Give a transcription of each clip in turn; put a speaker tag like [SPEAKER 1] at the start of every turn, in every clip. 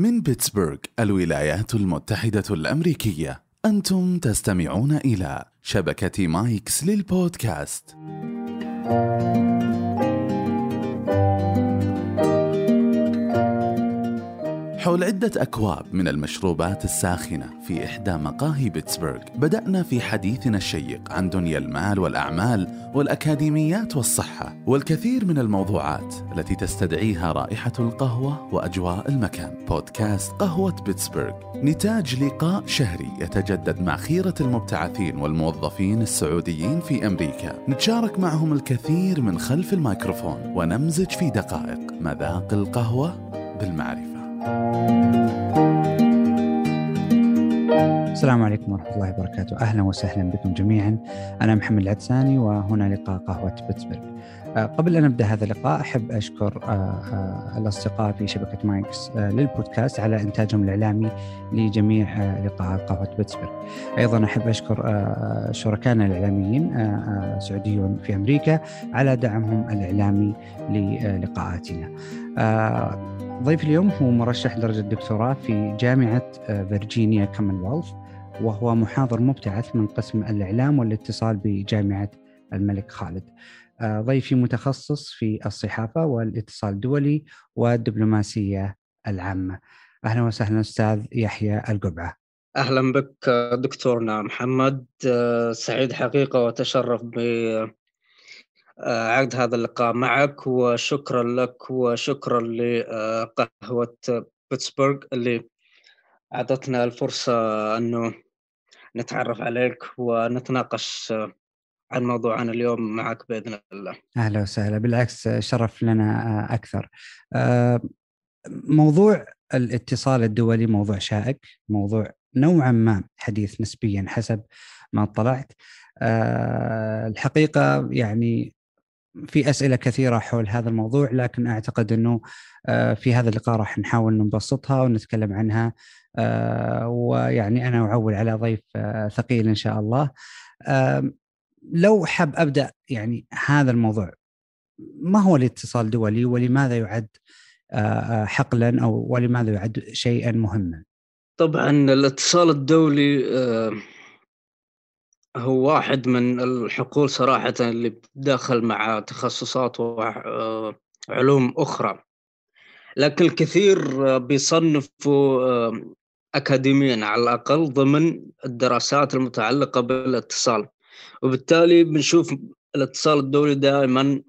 [SPEAKER 1] من بيتسبرغ الولايات المتحدة الأمريكية. أنتم تستمعون إلى شبكة مايكس للبودكاست. حول عدة أكواب من المشروبات الساخنة في إحدى مقاهي بيتسبرغ. بدأنا في حديثنا الشيق عن دنيا المال والأعمال والأكاديميات والصحة والكثير من الموضوعات التي تستدعيها رائحة القهوة وأجواء المكان. بودكاست قهوة بيتسبرغ. نتاج لقاء شهري يتجدد مع خيرة المبتعثين والموظفين السعوديين في أمريكا. نتشارك معهم الكثير من خلف الميكروفون ونمزج في دقائق مذاق القهوة بالمعرفة.
[SPEAKER 2] السلام عليكم ورحمة الله وبركاته. أهلا وسهلا بكم جميعا. أنا محمد العدساني وهنا لقاء قهوة بيتسبرغ. آه، قبل أن نبدأ هذا اللقاء أحب أشكر آه، آه، الأصدقاء في شبكة مايكس للبودكاست على إنتاجهم الإعلامي لجميع لقاءات قهوة بيتسبرغ. أيضا أحب أشكر شركائنا الإعلاميين سعوديون في أمريكا على دعمهم الإعلامي للقاءاتنا. ضيف اليوم هو مرشح درجة دكتوراه في جامعة فيرجينيا كومنولث وهو محاضر مبتعث من قسم الإعلام والاتصال بجامعة الملك خالد. آه، ضيفي متخصص في الصحافة والاتصال الدولي والدبلوماسية العامة. أهلا وسهلا أستاذ يحيى القبعة.
[SPEAKER 3] أهلا بك دكتورنا محمد آه، سعيد حقيقة وتشرف بعقد هذا اللقاء معك وشكرا لك وشكرا لقهوة بيتسبرغ اللي أعطتنا الفرصة أنه نتعرف عليك ونتناقش عن موضوعنا اليوم معك بإذن الله.
[SPEAKER 2] أهلا وسهلا بالعكس شرف لنا أكثر. آه، موضوع الاتصال الدولي موضوع شائك، موضوع نوعا ما حديث نسبيا حسب ما اطلعت. آه، الحقيقة يعني في أسئلة كثيرة حول هذا الموضوع لكن أعتقد إنه آه، في هذا اللقاء راح نحاول نبسطها ونتكلم عنها ويعني أنا أعول على ضيف ثقيل إن شاء الله. لو حاب أبدأ يعني هذا الموضوع ما هو الاتصال الدولي ولماذا يعد آه، آه، حقلا أو ولماذا يعد شيئا مهما؟
[SPEAKER 3] طبعا الاتصال الدولي آه، هو واحد من الحقول صراحة اللي بتداخل مع تخصصات وعلوم أخرى. لكن الكثير بيصنفوا أكاديميا على الأقل ضمن الدراسات المتعلقة بالاتصال. وبالتالي بنشوف الاتصال الدولي دائما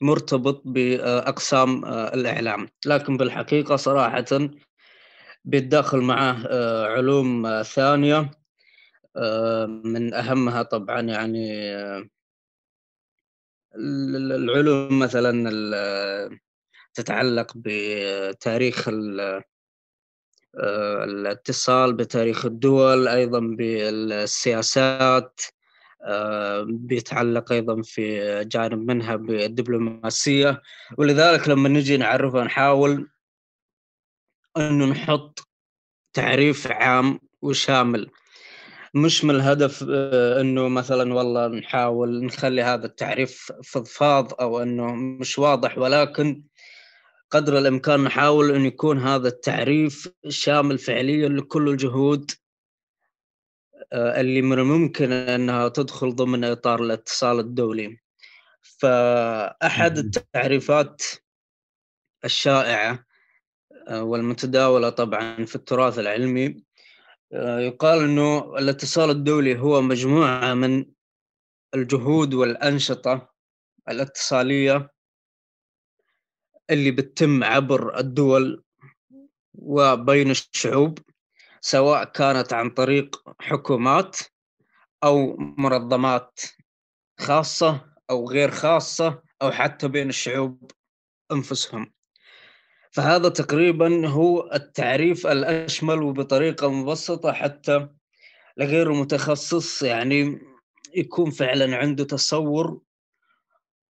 [SPEAKER 3] مرتبط بأقسام آه، الإعلام. لكن بالحقيقة صراحة بيتداخل معه آه، علوم آه، ثانية. من أهمها طبعا يعني العلوم مثلا تتعلق بتاريخ الاتصال بتاريخ الدول أيضا بالسياسات آه، بيتعلق أيضا في جانب منها بالدبلوماسية. ولذلك لما نجي نعرفها نحاول إنه نحط تعريف عام وشامل مش من الهدف آه، إنه مثلا والله نحاول نخلي هذا التعريف فضفاض أو إنه مش واضح ولكن قدر الإمكان نحاول ان يكون هذا التعريف شامل فعليا لكل الجهود آه، اللي من الممكن إنها تدخل ضمن إطار الاتصال الدولي. فأحد التعريفات الشائعة آه، والمتداولة طبعا في التراث العلمي يقال إنه الاتصال الدولي هو مجموعة من الجهود والأنشطة الاتصالية اللي بتتم عبر الدول وبين الشعوب سواء كانت عن طريق حكومات أو منظمات خاصة أو غير خاصة أو حتى بين الشعوب أنفسهم. فهذا تقريبا هو التعريف الأشمل وبطريقة مبسطة حتى لغير المتخصص يعني يكون فعلا عنده تصور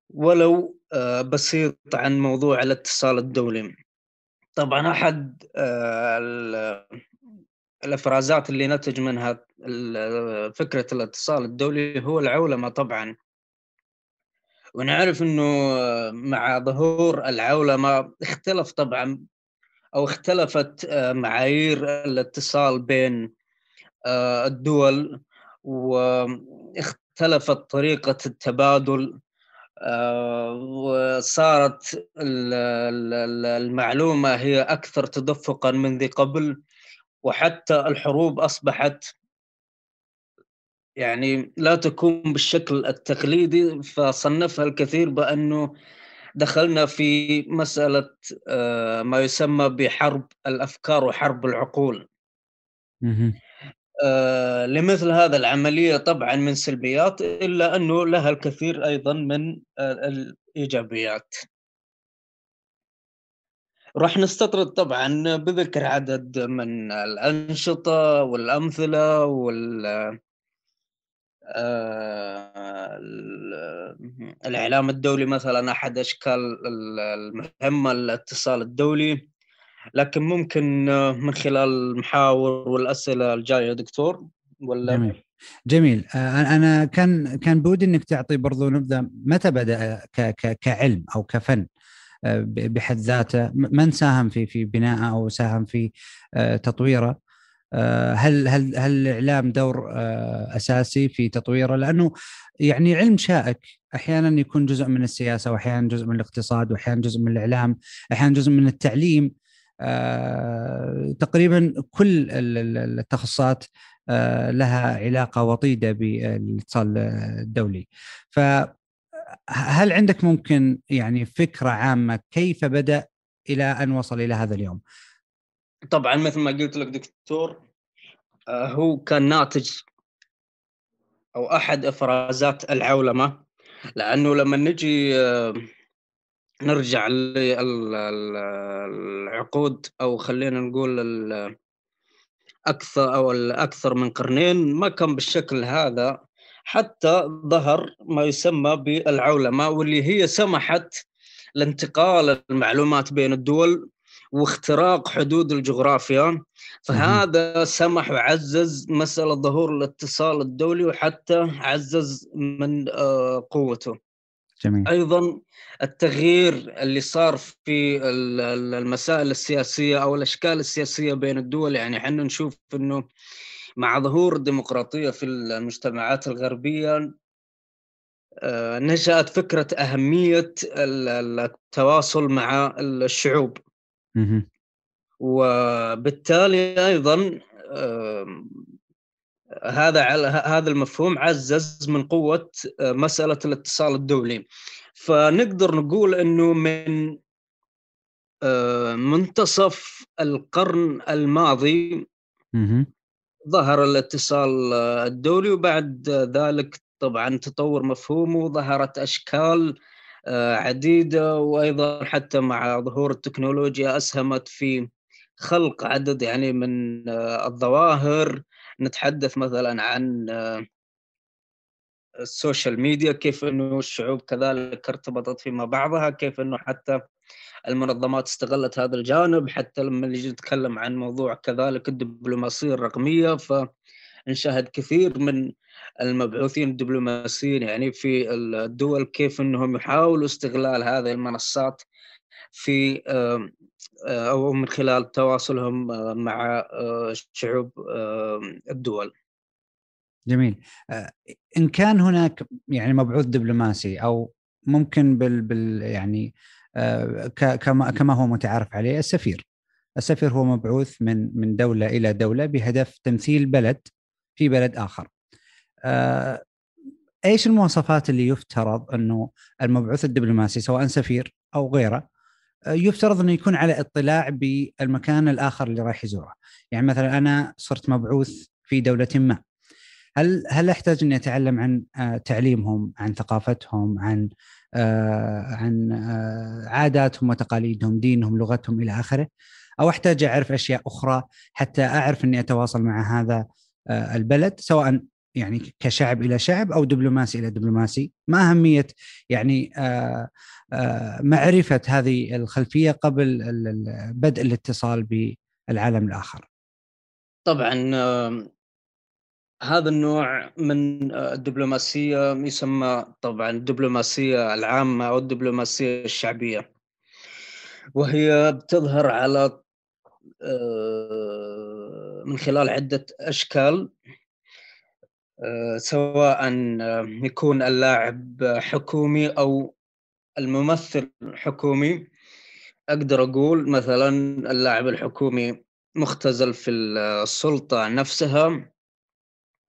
[SPEAKER 3] ولو آه، بسيط عن موضوع الاتصال الدولي. طبعا أحد آه، الأفرازات اللي نتج منها فكرة الاتصال الدولي هو العولمة طبعا ونعرف إنه مع ظهور العولمه اختلف طبعا أو اختلفت معايير الاتصال بين الدول واختلفت طريقة التبادل وصارت المعلومة هي أكثر تدفقا من ذي قبل وحتى الحروب أصبحت يعني لا تكون بالشكل التقليدي فصنفها الكثير بأنه دخلنا في مسألة آه، ما يسمى بحرب الأفكار وحرب العقول. آه، لمثل هذا العملية طبعا من سلبيات إلا أنه لها الكثير أيضا من الإيجابيات. راح نستطرد طبعا بذكر عدد من الأنشطة والأمثلة وال آه، الإعلام الدولي مثلا أحد أشكال المهمة الاتصال الدولي لكن ممكن من خلال المحاور والأسئلة الجاية دكتور
[SPEAKER 2] ولا؟ جميل. جميل. آه، أنا كان كان بودي إنك تعطي برضو نبذة متى بدأ كعلم أو كفن؟ آه، بحد ذاته من ساهم في في بنائه أو ساهم في تطويره؟ آه، هل هل هل الإعلام دور آه، أساسي في تطويره؟ لأنه يعني علم شائك. أحيانا يكون جزء من السياسة واحيانا جزء من الاقتصاد واحيانا جزء من الإعلام أحيانا جزء من التعليم. آه، تقريبا كل التخصصات لها علاقة وطيدة بالاتصال الدولي. فهل عندك ممكن يعني فكرة عامة كيف بدأ إلى أن وصل إلى هذا اليوم؟
[SPEAKER 3] طبعا مثل ما قلت لك دكتور آه، هو كان ناتج أو أحد إفرازات العولمة. لأنه لما نجي آه، نرجع للعقود أو خلينا نقول أكثر أو الأكثر من قرنين ما كان بالشكل هذا. حتى ظهر ما يسمى بالعولمة واللي هي سمحت لانتقال المعلومات بين الدول واختراق حدود الجغرافيا. فهذا سمح وعزز مسألة ظهور الاتصال الدولي وحتى عزز من آه، قوته. جميل. أيضا التغيير اللي صار في المسائل السياسية أو الأشكال السياسية بين الدول يعني إحنا نشوف أنه مع ظهور الديمقراطية في المجتمعات الغربية آه، نشأت فكرة أهمية التواصل مع الشعوب. وبالتالي أيضا هذا هذا المفهوم عزز من قوة آه، مسألة الاتصال الدولي. فنقدر نقول إنه من آه، منتصف القرن الماضي ظهر الاتصال الدولي وبعد ذلك طبعا تطور مفهومه وظهرت أشكال آه، عديدة وأيضا حتى مع ظهور التكنولوجيا أسهمت في خلق عدد يعني من آه، الظواهر. نتحدث مثلا عن آه، السوشيال ميديا كيف إنه الشعوب كذلك ارتبطت فيما بعضها كيف إنه حتى المنظمات استغلت هذا الجانب. حتى لما نجي نتكلم عن موضوع كذلك الدبلوماسية الرقمية فنشاهد كثير من المبعوثين الدبلوماسيين يعني في الدول كيف إنهم يحاولوا استغلال هذه المنصات في أو من خلال تواصلهم مع شعوب الدول.
[SPEAKER 2] جميل. إن كان هناك يعني مبعوث دبلوماسي أو ممكن بال, بال يعني كما كما هو متعارف عليه السفير. السفير هو مبعوث من من دولة إلى دولة بهدف تمثيل بلد في بلد آخر. آه، إيش المواصفات اللي يفترض أنه المبعوث الدبلوماسي سواء سفير أو غيره آه، يفترض أنه يكون على اطلاع بالمكان الآخر اللي رايح يزوره، يعني مثلا أنا صرت مبعوث في دولة ما. هل هل أحتاج أني أتعلم عن آه، تعليمهم، عن ثقافتهم، عن عن عاداتهم وتقاليدهم، دينهم، لغتهم إلى آخره؟ أو أحتاج أعرف أشياء أخرى حتى أعرف أني أتواصل مع هذا البلد سواء يعني كشعب إلى شعب أو دبلوماسي إلى دبلوماسي. ما أهمية يعني آه، آه، معرفة هذه الخلفية قبل بدء الاتصال بالعالم الآخر؟
[SPEAKER 3] طبعا هذا النوع من الدبلوماسية يسمى طبعا الدبلوماسية العامة أو الدبلوماسية الشعبية. وهي بتظهر على آه، من خلال عدة أشكال سواء يكون اللاعب حكومي أو الممثل حكومي. أقدر أقول مثلا اللاعب الحكومي مختزل في السلطة نفسها.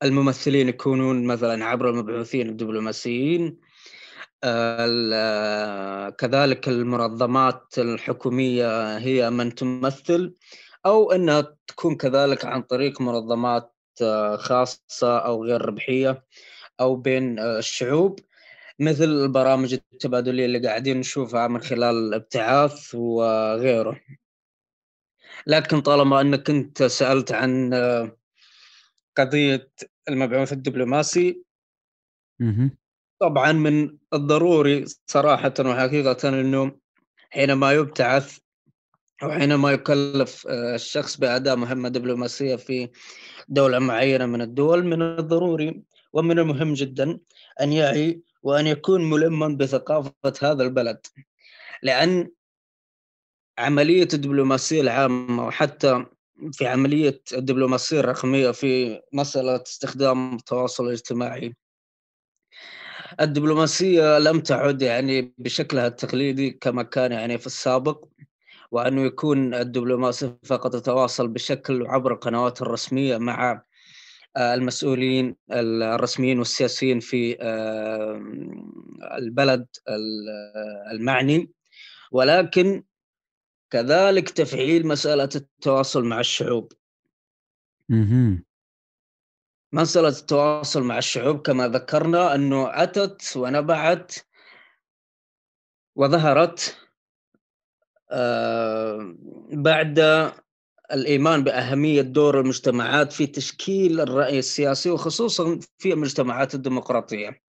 [SPEAKER 3] الممثلين يكونون مثلا عبر المبعوثين الدبلوماسيين كذلك المنظمات الحكومية هي من تمثل. أو أنها تكون كذلك عن طريق منظمات خاصة أو غير ربحية أو بين الشعوب مثل البرامج التبادلية اللي قاعدين نشوفها من خلال الابتعاث وغيره. لكن طالما أنك أنت سألت عن قضية المبعوث الدبلوماسي طبعا من الضروري صراحة وحقيقة أنه حينما يبتعث أو حينما يكلف آه، الشخص بأداء مهمة دبلوماسية في دولة معينة من الدول من الضروري ومن المهم جدا أن يعي وأن يكون ملما بثقافة هذا البلد. لأن عملية الدبلوماسية العامة وحتى في عملية الدبلوماسية الرقمية في مسألة استخدام التواصل الاجتماعي الدبلوماسية لم تعد يعني بشكلها التقليدي كما كان يعني في السابق. وأنه يكون الدبلوماسي فقط يتواصل بشكل عبر القنوات الرسمية مع آه، المسؤولين الرسميين والسياسيين في آه، البلد المعني. ولكن كذلك تفعيل مسألة التواصل مع الشعوب. مسألة التواصل مع الشعوب كما ذكرنا أنه أتت ونبعت وظهرت بعد الإيمان بأهمية دور المجتمعات في تشكيل الرأي السياسي وخصوصا في المجتمعات الديمقراطية.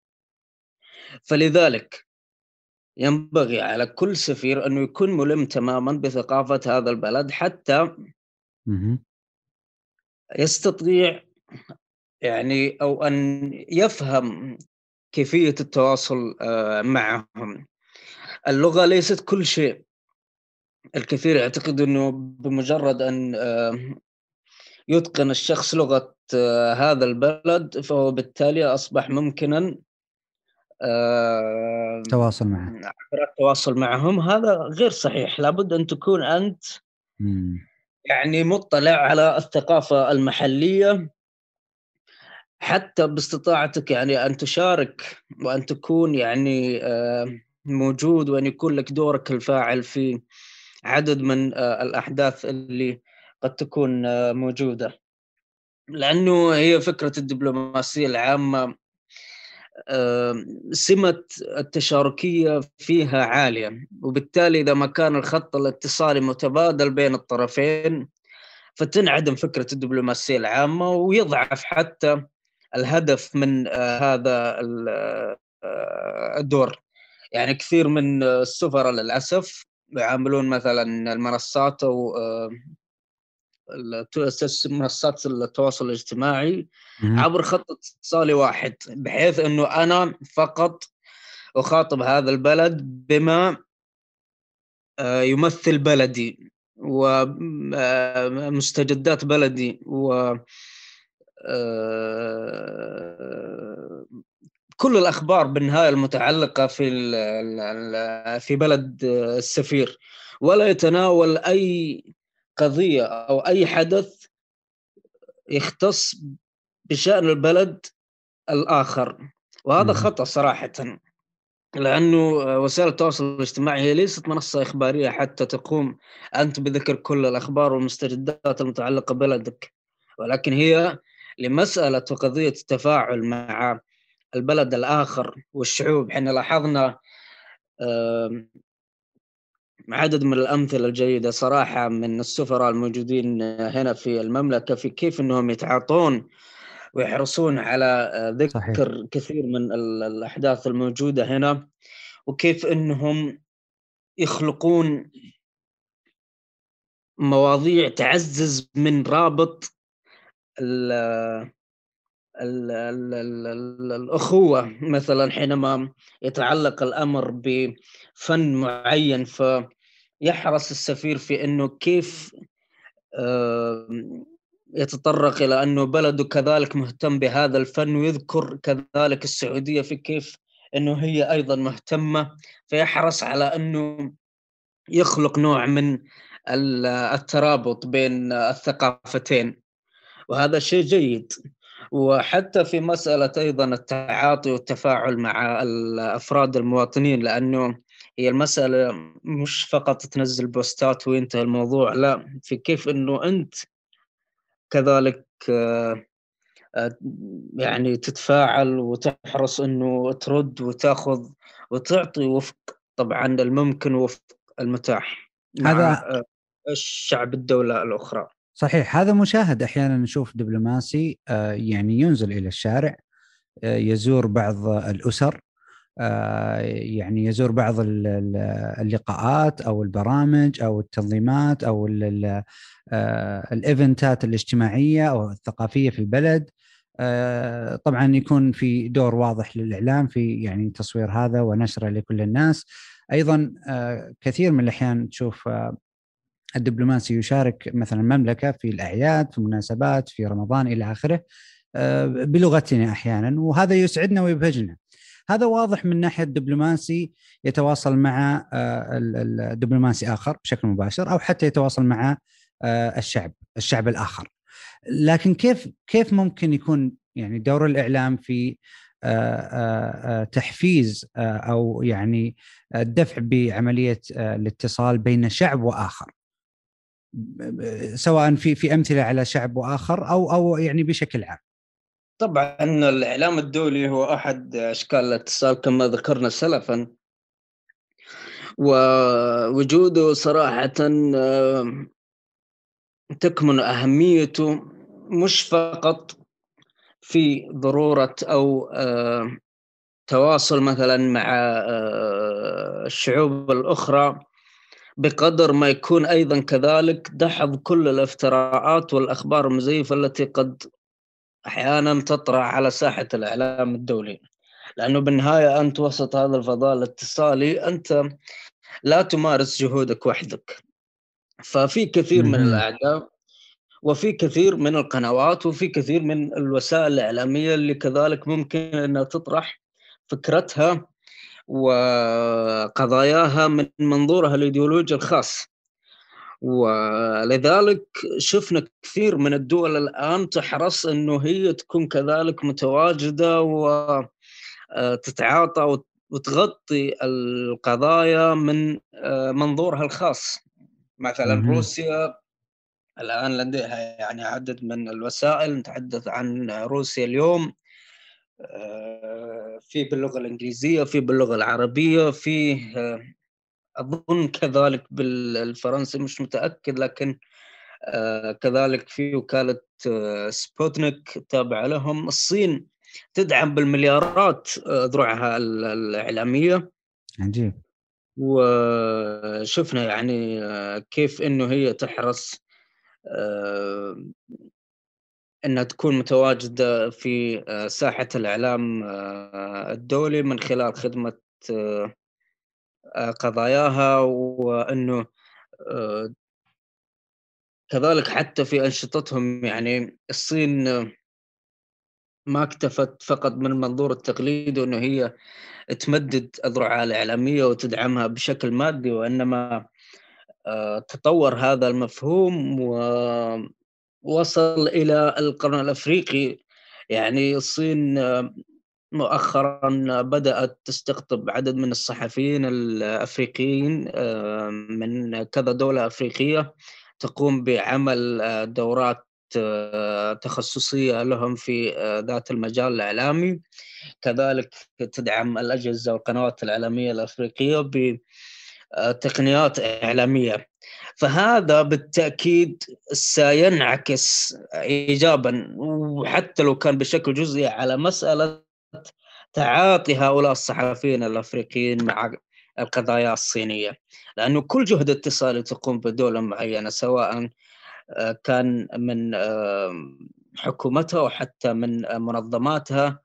[SPEAKER 3] فلذلك ينبغي على كل سفير أنه يكون ملم تماما بثقافة هذا البلد حتى يستطيع يعني أو أن يفهم كيفية التواصل آه، معهم. اللغة ليست كل شيء. الكثير يعتقد أنه بمجرد أن آه، يتقن الشخص لغة آه، هذا البلد فهو بالتالي أصبح ممكنا
[SPEAKER 2] التواصل معه.
[SPEAKER 3] التواصل معهم. هذا غير صحيح. لابد أن تكون أنت يعني مطلع على الثقافة المحلية حتى باستطاعتك يعني أن تشارك وأن تكون يعني آه، موجود وأن يكون لك دورك الفاعل في عدد من آه، الأحداث اللي قد تكون آه، موجودة. لأنه هي فكرة الدبلوماسية العامة سمة التشاركية فيها عالية. وبالتالي إذا ما كان الخط الاتصالي متبادل بين الطرفين فتنعدم فكرة الدبلوماسية العامة ويضعف حتى الهدف من آه، هذا آه، الدور. يعني كثير من السفراء للأسف يعاملون مثلا المنصات أو آه، منصات التواصل الاجتماعي عبر خط اتصالي واحد بحيث إنه أنا فقط أخاطب هذا البلد بما آه، يمثل بلدي ومستجدات آه، بلدي و كل الأخبار بالنهاية المتعلقة في في بلد السفير ولا يتناول أي قضية أو أي حدث يختص بشأن البلد الآخر. وهذا خطأ صراحة لأنه وسائل التواصل الاجتماعي هي ليست منصة إخبارية حتى تقوم أنت بذكر كل الأخبار والمستجدات المتعلقة ببلدك ولكن هي لمسألة وقضية التفاعل مع البلد الآخر والشعوب إحنا لاحظنا عدد من الأمثلة الجيدة صراحة من السفراء الموجودين هنا في المملكة في كيف أنهم يتعاطون ويحرصون على ذكر صحيح. كثير من الأحداث الموجودة هنا وكيف أنهم يخلقون مواضيع تعزز من رابط ال ال ال ال الأخوة مثلا حينما يتعلق الأمر بفن معين ف يحرص السفير في إنه كيف يتطرق إلى أنه بلده كذلك مهتم بهذا الفن ويذكر كذلك السعودية في كيف أنه هي أيضا مهتمة. فيحرص على أنه يخلق نوع من الترابط بين الثقافتين. وهذا شيء جيد. وحتى في مسألة أيضا التعاطي والتفاعل مع الأفراد المواطنين لأنه هي المسألة مش فقط تنزل بوستات وينتهي الموضوع لا في كيف أنه أنت كذلك آه، آه، يعني تتفاعل وتحرص أنه ترد وتأخذ وتعطي وفق طبعا الممكن وفق المتاح هذا الشعب الدولة الأخرى.
[SPEAKER 2] صحيح هذا مشاهد أحيانا نشوف دبلوماسي آه، يعني ينزل إلى الشارع آه، يزور بعض الأسر آه، يعني يزور بعض اللقاءات أو البرامج أو التنظيمات أو الإيفنتات الاجتماعية أو الثقافية في البلد. طبعا يكون في دور واضح للإعلام في يعني تصوير هذا ونشره لكل الناس. أيضا كثير من الأحيان تشوف الدبلوماسي يشارك مثلا المملكه في الأعياد في المناسبات في رمضان إلى آخره آه، بلغتنا أحيانا وهذا يسعدنا ويبهجنا. هذا واضح من ناحية الدبلوماسي يتواصل مع آه، الدبلوماسي آخر بشكل مباشر أو حتى يتواصل مع آه، الشعب، الشعب الآخر. لكن كيف كيف ممكن يكون يعني دور الإعلام في تحفيز أو يعني الدفع بعملية الاتصال بين شعب وآخر سواء في في أمثلة على شعب واخر أو أو يعني بشكل عام.
[SPEAKER 3] طبعا الإعلام الدولي هو أحد أشكال الاتصال كما ذكرنا سلفا ووجوده صراحة تكمن أهميته مش فقط في ضرورة أو تواصل مثلا مع الشعوب الأخرى بقدر ما يكون أيضا كذلك دحض كل الافتراءات والأخبار المزيفة التي قد أحيانا تطرح على ساحة الإعلام الدولي. لأنه بالنهاية أنت وسط هذا الفضاء الاتصالي أنت لا تمارس جهودك وحدك. ففي كثير من الاعداء وفي كثير من القنوات وفي كثير من الوسائل الإعلامية اللي كذلك ممكن انها تطرح فكرتها وقضاياها من منظورها الإيديولوجي الخاص. ولذلك شفنا كثير من الدول الآن تحرص إنه هي تكون كذلك متواجدة وتتعاطى آه، وتغطي القضايا من آه، منظورها الخاص. مثلا روسيا الآن لديها يعني عدد من الوسائل نتحدث عن روسيا اليوم. في باللغة الإنجليزية في باللغة العربية في آه، أظن كذلك بالفرنسي مش متأكد لكن آه، كذلك في وكالة سبوتنيك تابعة لهم. الصين تدعم بالمليارات ذروعها الإعلامية.
[SPEAKER 2] عجيب.
[SPEAKER 3] وشفنا يعني كيف إنه هي تحرص إنها تكون متواجدة في آه، ساحة الإعلام آه، الدولي من خلال خدمة آه، قضاياها وإنه كذلك حتى في أنشطتهم يعني الصين ما اكتفت فقط من المنظور التقليدي انه هي تمدد أذرعها الإعلامية وتدعمها بشكل مادي وإنما تطور هذا المفهوم و وصل إلى القرن الأفريقي. يعني الصين مؤخرا بدأت تستقطب عدد من الصحفيين الأفريقيين من كذا دولة أفريقية تقوم بعمل دورات تخصصية لهم في ذات المجال الإعلامي. كذلك تدعم الأجهزة والقنوات الإعلامية الأفريقية بتقنيات إعلامية. فهذا بالتأكيد سينعكس ايجابا وحتى لو كان بشكل جزئي على مسألة تعاطي هؤلاء الصحفيين الأفريقيين مع القضايا الصينية. لأنه كل جهد اتصالي تقوم بدولة معينة سواء آه، كان من آه، حكومتها وحتى من منظماتها.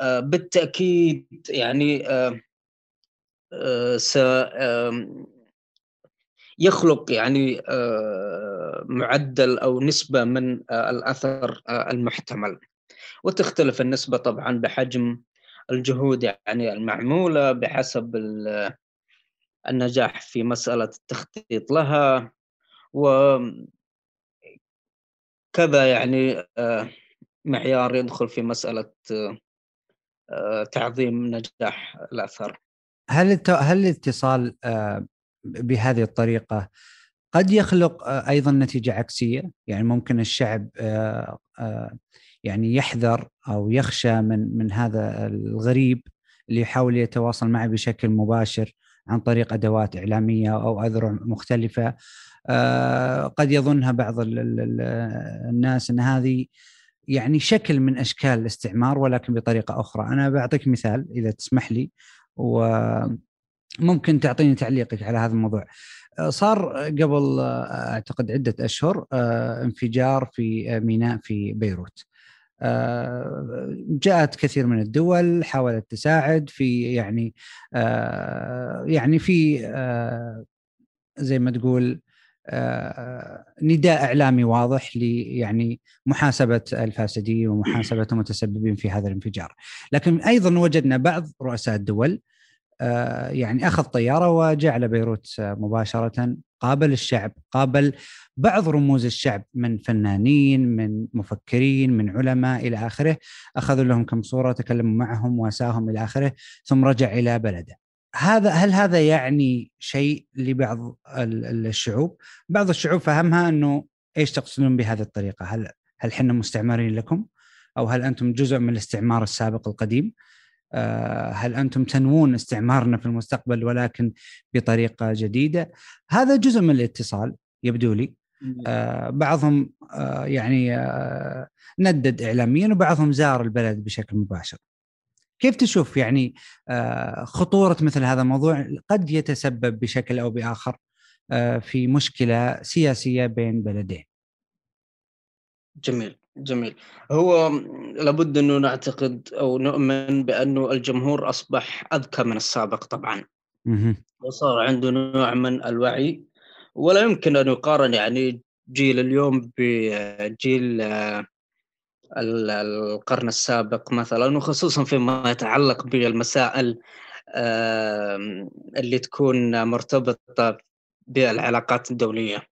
[SPEAKER 3] آه، بالتأكيد يعني يخلق يعني آه، معدل أو نسبة من آه، الأثر آه، المحتمل. وتختلف النسبة طبعا بحجم الجهود يعني المعمولة بحسب النجاح في مسألة التخطيط لها. و كذا يعني معيار يدخل في مسألة تعظيم نجاح الأثر.
[SPEAKER 2] هل هل الاتصال بهذه الطريقة. قد يخلق آه، أيضا نتيجة عكسية. يعني ممكن الشعب آه، آه، يعني يحذر أو يخشى من من هذا الغريب اللي يحاول يتواصل معه بشكل مباشر عن طريق أدوات إعلامية أو أذرع مختلفة. قد يظنها بعض الناس أن هذه يعني شكل من أشكال الاستعمار ولكن بطريقة أخرى. أنا بعطيك مثال إذا تسمح لي و ممكن تعطيني تعليقك على هذا الموضوع. آه، صار قبل آه، أعتقد عدة أشهر آه، انفجار في ميناء في بيروت. جاءت كثير من الدول حاولت تساعد في يعني يعني في زي ما تقول نداء إعلامي واضح ل يعني محاسبة الفاسدين ومحاسبة المتسببين في هذا الانفجار، لكن أيضا وجدنا بعض رؤساء الدول يعني أخذ طيارة وجاء على بيروت مباشرة قابل الشعب قابل بعض رموز الشعب من فنانين من مفكرين من علماء إلى آخره. أخذوا لهم كم صورة تكلموا معهم وأساهم إلى آخره ثم رجع إلى بلده. هذا هل هذا يعني شيء لبعض الشعوب؟ بعض الشعوب فهمها أنه إيش تقصدون بهذه الطريقة؟ هل هل إحنا مستعمرين لكم؟ أو هل أنتم جزء من الاستعمار السابق القديم؟ آه، هل أنتم تنوون استعمارنا في المستقبل ولكن بطريقة جديدة؟ هذا جزء من الاتصال يبدو لي. آه، بعضهم آه، يعني ندد اعلاميا وبعضهم زار البلد بشكل مباشر. كيف تشوف يعني خطورة مثل هذا الموضوع قد يتسبب بشكل أو بآخر في مشكلة سياسية بين بلدين؟
[SPEAKER 3] جميل. جميل. هو لابد أنه نعتقد أو نؤمن بأنه الجمهور أصبح أذكى من السابق طبعا. وصار عنده نوع من الوعي ولا يمكن أن يقارن يعني جيل اليوم بجيل القرن السابق مثلا وخصوصا فيما يتعلق بالمسائل اللي تكون مرتبطة بالعلاقات الدولية.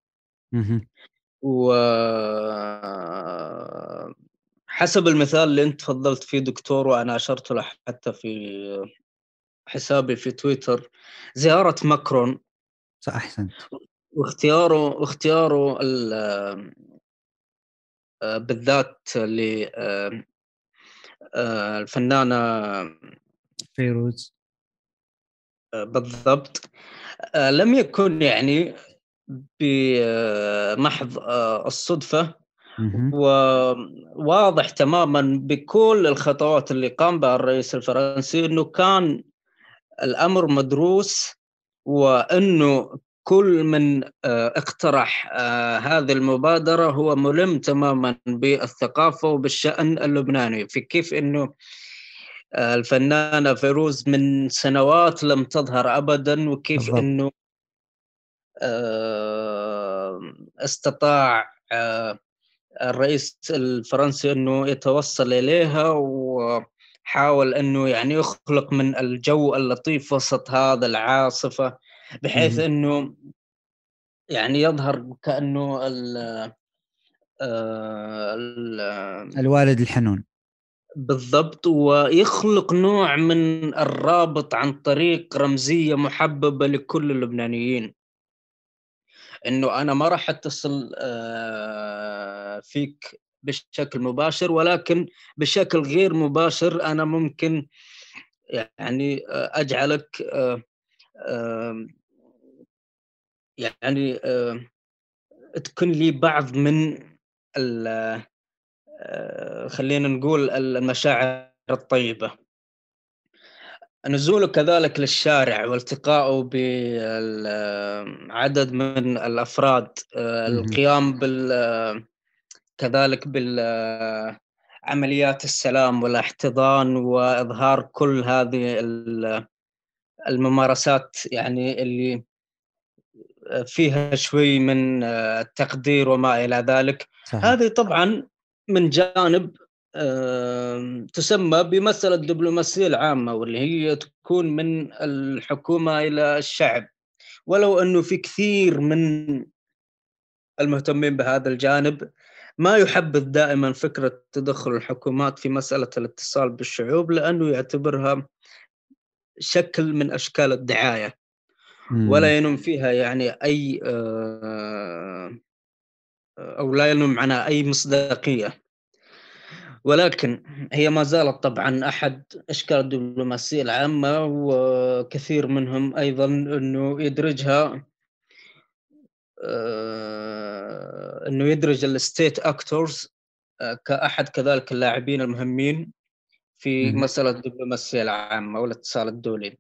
[SPEAKER 3] و حسب المثال اللي انت تفضلت فيه دكتور وأنا اشرت له حتى في حسابي في تويتر زيارة ماكرون.
[SPEAKER 2] صح احسنت
[SPEAKER 3] واختياره اختياره بالذات للفنانه
[SPEAKER 2] فيروز.
[SPEAKER 3] بالضبط. لم يكن يعني بمحض آه، الصدفة وواضح تماما بكل الخطوات اللي قام بها الرئيس الفرنسي إنه كان الأمر مدروس وإنه كل من آه، اقترح آه، هذه المبادرة هو ملم تماما بالثقافة وبالشأن اللبناني في كيف إنه الفنانة فيروز من سنوات لم تظهر ابدا وكيف بالضبط. استطاع الرئيس الفرنسي إنه يتوصل إليها وحاول إنه يعني يخلق من الجو اللطيف وسط هذا العاصفة بحيث إنه يعني يظهر كأنه ال
[SPEAKER 2] الوالد الحنون.
[SPEAKER 3] بالضبط ويخلق نوع من الرابط عن طريق رمزية محببة لكل اللبنانيين. إنه أنا ما راح أتصل آه، فيك بشكل مباشر ولكن بشكل غير مباشر أنا ممكن يعني آه، أجعلك آه، يعني تكون لي بعض من خلينا نقول المشاعر الطيبة. نزوله كذلك للشارع والتقائه بعدد من الأفراد آه، القيام بال كذلك بالعمليات السلام والإحتضان وإظهار كل هذه الممارسات يعني اللي فيها شوي من التقدير وما إلى ذلك صحيح. هذه طبعا من جانب تسمى بمسألة الدبلوماسية العامة واللي هي تكون من الحكومة إلى الشعب. ولو أنه في كثير من المهتمين بهذا الجانب ما يحبذ دائما فكرة تدخل الحكومات في مسألة الاتصال بالشعوب لأنه يعتبرها شكل من أشكال الدعاية. ولا ينم فيها يعني أي آه، أو لا ينم عنها أي مصداقية. ولكن هي ما زالت طبعا أحد أشكال الدبلوماسية العامة وكثير منهم أيضا إنه يدرجها آه، إنه يدرج الستيت أكتورز آه، كأحد كذلك اللاعبين المهمين في مسألة الدبلوماسية العامة والاتصال الدولي.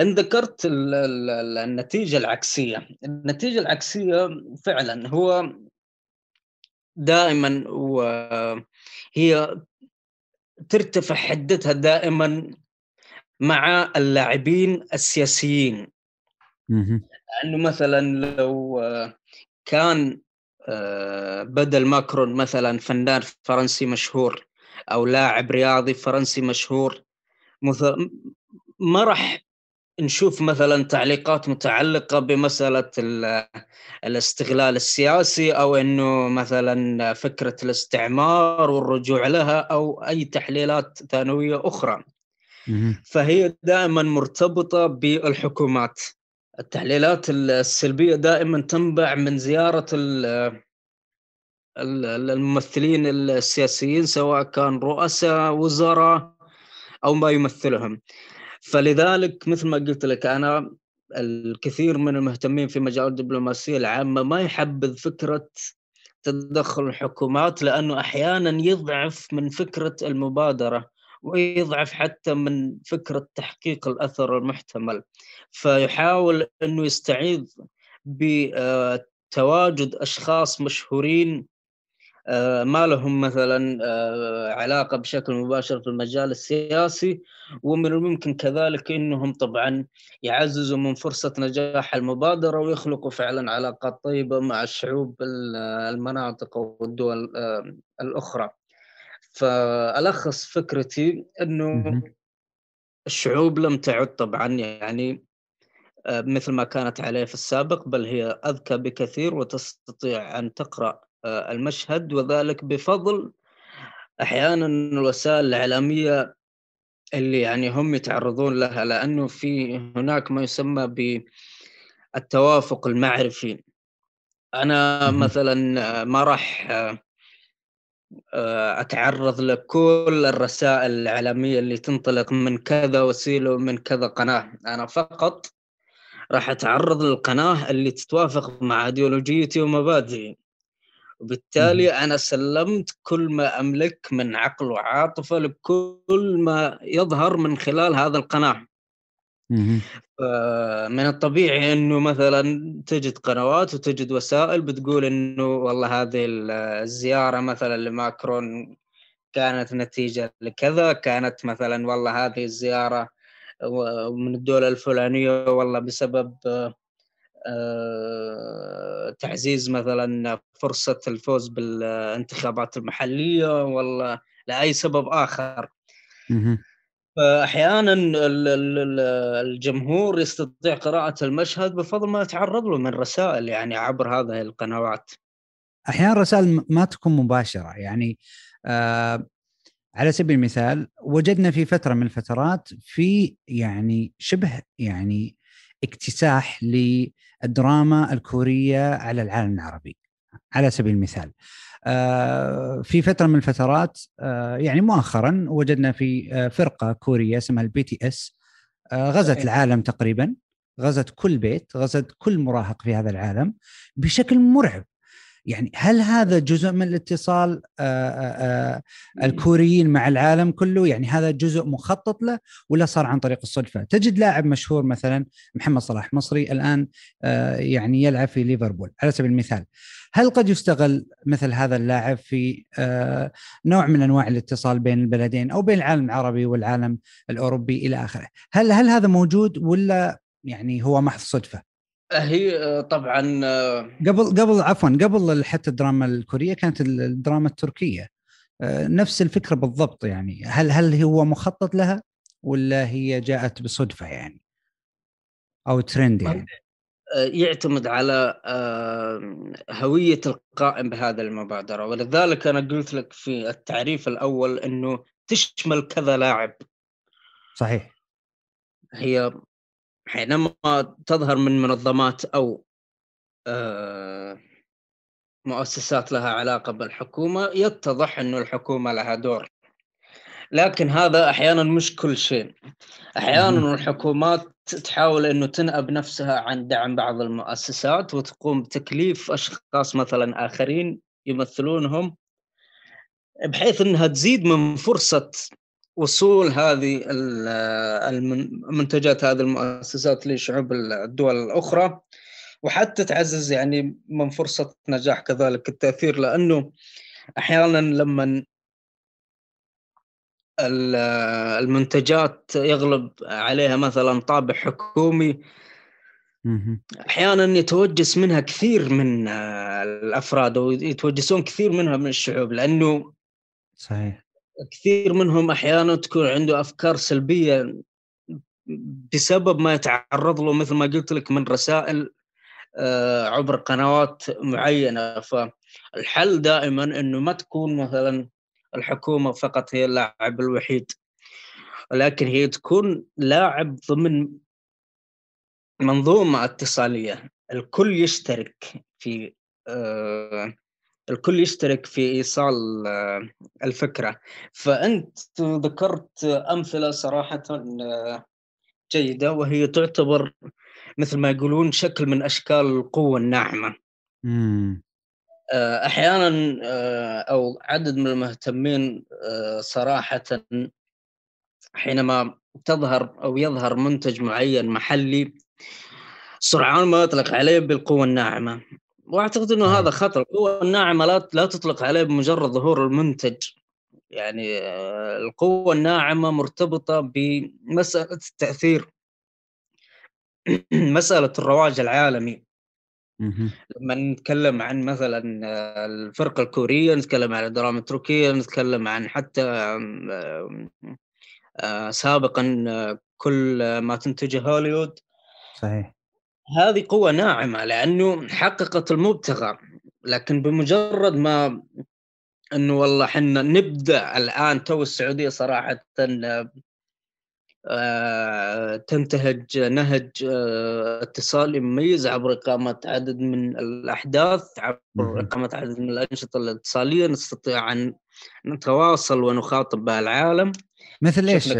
[SPEAKER 3] إن ذكرت النتيجة العكسية، النتيجة العكسية فعلا هو دائما وهي ترتفع حدتها دائما مع اللاعبين السياسيين. لأنه مثلا لو كان آه، بدل ماكرون مثلا فنان فرنسي مشهور أو لاعب رياضي فرنسي مشهور ما راح نشوف مثلا تعليقات متعلقة بمسألة الاستغلال السياسي أو إنه مثلا فكرة الاستعمار والرجوع لها أو أي تحليلات ثانوية أخرى. فهي دائما مرتبطة بالحكومات. التحليلات السلبية دائما تنبع من زيارة الممثلين السياسيين سواء كان رؤساء وزراء أو ما يمثلهم. فلذلك مثل ما قلت لك أنا الكثير من المهتمين في مجال الدبلوماسية العامة ما يحبذ فكرة تدخل الحكومات لأنه أحيانا يضعف من فكرة المبادرة ويضعف حتى من فكرة تحقيق الأثر المحتمل. فيحاول إنه يستعيذ بتواجد أشخاص مشهورين ما لهم مثلا آه، علاقة بشكل مباشر في المجال السياسي ومن الممكن كذلك إنهم طبعا يعززوا من فرصة نجاح المبادرة ويخلقوا فعلا علاقات طيبة مع الشعوب المناطق والدول آه، الأخرى. فألخص فكرتي إنه الشعوب لم تعد طبعا يعني مثل ما كانت عليه في السابق بل هي أذكى بكثير وتستطيع أن تقرأ آه، المشهد وذلك بفضل أحيانا الوسائل الإعلامية اللي يعني هم يتعرضون لها لأنه في هناك ما يسمى بالتوافق المعرفي. أنا مثلا ما راح آه، أتعرض لكل الرسائل الإعلامية اللي تنطلق من كذا وسيلة ومن كذا قناة. أنا فقط راح أتعرض للقناة اللي تتوافق مع إيديولوجيتي ومبادئي. وبالتالي أنا سلمت كل ما أملك من عقل وعاطفة لكل ما يظهر من خلال هذا القناة. من الطبيعي إنه مثلا تجد قنوات وتجد وسائل بتقول إنه والله هذه الزيارة مثلا لماكرون كانت نتيجة لكذا كانت مثلا والله هذه الزيارة من الدولة الفلانية والله بسبب تعزيز مثلا فرصة الفوز بالانتخابات المحلية ولا لأي سبب آخر. فاحيانا الجمهور يستطيع قراءة المشهد بفضل ما يتعرض له من رسائل يعني عبر هذه القنوات.
[SPEAKER 2] أحيانا رسائل ما تكون مباشرة يعني آه على سبيل المثال وجدنا في فترة من الفترات في يعني شبه يعني اكتساح للدراما الكورية على العالم العربي على سبيل المثال. آه، في فترة من الفترات آه، يعني مؤخرا وجدنا في آه، فرقة كورية اسمها ال BTS غزت العالم تقريبا غزت كل بيت غزت كل مراهق في هذا العالم بشكل مرعب. يعني هل هذا جزء من الاتصال آه، آه، آه، الكوريين مع العالم كله؟ يعني هذا جزء مخطط له ولا صار عن طريق الصدفة؟ تجد لاعب مشهور مثلا محمد صلاح مصري الآن يعني يلعب في ليفربول على سبيل المثال. هل قد يستغل مثل هذا اللاعب في نوع من أنواع الاتصال بين البلدين أو بين العالم العربي والعالم الأوروبي إلى آخره؟ هل هل هذا موجود ولا يعني هو محض صدفة؟
[SPEAKER 3] هي طبعا
[SPEAKER 2] قبل قبل عفوا قبل حتى الدراما الكورية كانت الدراما التركية. نفس الفكرة بالضبط يعني. هل هل هو مخطط لها ولا هي جاءت بصدفة يعني؟ أو ترند يعني؟
[SPEAKER 3] يعتمد على هوية القائم بهذا المبادرة. ولذلك أنا قلت لك في التعريف الأول إنه تشمل كذا لاعب.
[SPEAKER 2] صحيح.
[SPEAKER 3] هي حينما تظهر من منظمات أو مؤسسات لها علاقة بالحكومة يتضح إنه الحكومة لها دور. لكن هذا أحيانا مش كل شيء. أحيانا الحكومات تحاول إنه تنأب نفسها عن دعم بعض المؤسسات وتقوم بتكليف أشخاص مثلا آخرين يمثلونهم بحيث إنها تزيد من فرصة وصول هذه المنتجات هذه المؤسسات لشعوب الدول الأخرى وحتى تعزز يعني من فرصة نجاح كذلك التأثير لأنه أحيانا لما المنتجات يغلب عليها مثلا طابع حكومي أحيانا يتوجس منها كثير من الأفراد ويتوجسون كثير منها من الشعوب لأنه
[SPEAKER 2] صحيح.
[SPEAKER 3] كثير منهم أحيانا تكون عنده أفكار سلبية بسبب ما يتعرض له مثل ما قلت لك من رسائل آه، عبر قنوات معينة. فالحل دائما إنه ما تكون مثلا الحكومة فقط هي اللاعب الوحيد ولكن هي تكون لاعب ضمن منظومة اتصالية. الكل يشترك في آه، الكل يشترك في إيصال آه، الفكرة. فأنت ذكرت أمثلة صراحة آه، جيدة وهي تعتبر مثل ما يقولون شكل من أشكال القوة الناعمة.
[SPEAKER 2] امم
[SPEAKER 3] أحيانا أو عدد من المهتمين صراحة حينما تظهر أو يظهر منتج معين محلي سرعان ما يطلق عليه بالقوة الناعمة. واعتقد إنه هذا خطر. القوه الناعمة لا لا تطلق عليه بمجرد ظهور المنتج. يعني القوة الناعمة مرتبطة بمسألة التأثير. مسألة الرواج العالمي. لما نتكلم عن مثلا الفرقه الكورية نتكلم عن الدراما التركية نتكلم عن حتى آه، سابقا كل ما تنتجه هوليوود
[SPEAKER 2] صحيح.
[SPEAKER 3] هذه قوة ناعمة لأنه حققت المبتغى لكن بمجرد ما أنه والله حنا نبدأ الآن تو السعودية صراحة آه، تنتهج نهج آه، اتصالي مميز عبر إقامة عدد من الأحداث عبر إقامة عدد من الأنشطة الاتصالية نستطيع أن نتواصل ونخاطب بها العالم.
[SPEAKER 2] مثل إيش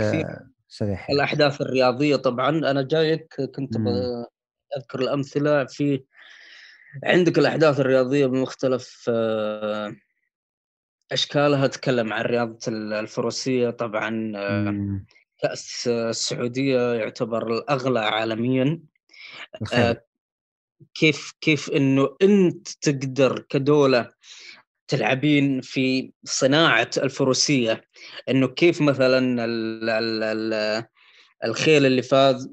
[SPEAKER 3] صحيح الأحداث الرياضية طبعا. أنا جايك كنت أذكر الأمثلة. في عندك الأحداث الرياضية بمختلف آه، أشكالها. تكلم عن رياضة الفروسية طبعا آه، كأس السعودية يعتبر الأغلى عالميا. آه، كيف كيف إنه أنت تقدر كدولة تلعبين في صناعة الفروسية؟ إنه كيف مثلا الخيل اللي فاز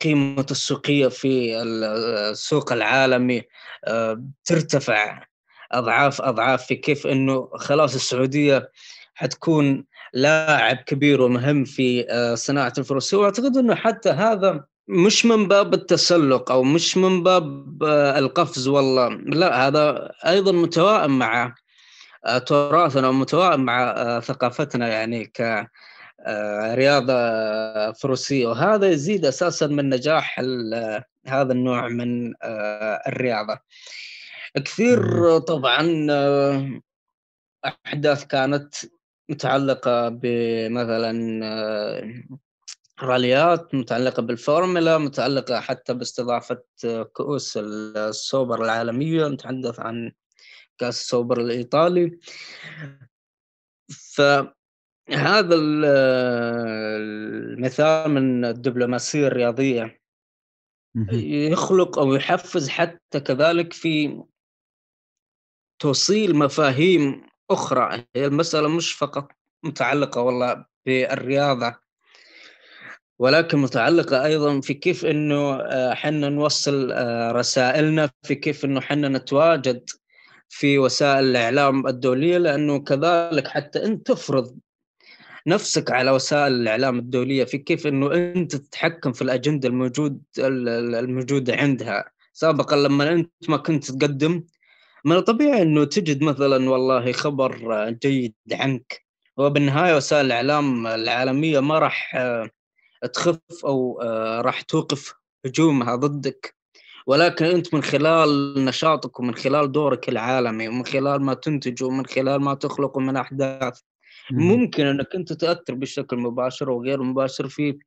[SPEAKER 3] قيمة السوقية في السوق العالمي آه، ترتفع أضعاف أضعاف في كيف أنه خلاص السعودية حتكون لاعب كبير ومهم في آه، صناعة الفروسية وأعتقد أنه حتى هذا مش من باب التسلق أو مش من باب آه، القفز والله. لا هذا أيضا متوائم مع تراثنا ومتوائم مع ثقافتنا يعني ك رياضة فروسية. وهذا يزيد أساسا من نجاح هذا النوع من آه، الرياضة. كثير طبعا آه، أحداث كانت متعلقة بمثلا راليات متعلقة بالفورمولا متعلقة حتى باستضافة كؤوس السوبر العالمية. نتحدث عن كأس السوبر الإيطالي. ف هذا المثال من الدبلوماسية الرياضية. يخلق أو يحفز حتى كذلك في توصيل مفاهيم أخرى. هي المسألة مش فقط متعلقة والله بالرياضة ولكن متعلقة أيضا في كيف إنه إحنا نوصل رسائلنا في كيف إنه إحنا نتواجد في وسائل الإعلام الدولية. لأنه كذلك حتى انت تفرض نفسك على وسائل الإعلام الدولية في كيف إنه أنت تتحكم في الأجندة الموجود الموجودة عندها؟ سابقا لما أنت ما كنت تقدم من الطبيعي إنه تجد مثلا والله خبر جيد عنك وبالنهاية وسائل الإعلام العالمية ما راح تخف أو راح توقف هجومها ضدك. ولكن أنت من خلال نشاطك ومن خلال دورك العالمي ومن خلال ما تنتج ومن خلال ما تخلقه من أحداث ممكن أنك أنت تأثر بشكل مباشر وغير مباشر في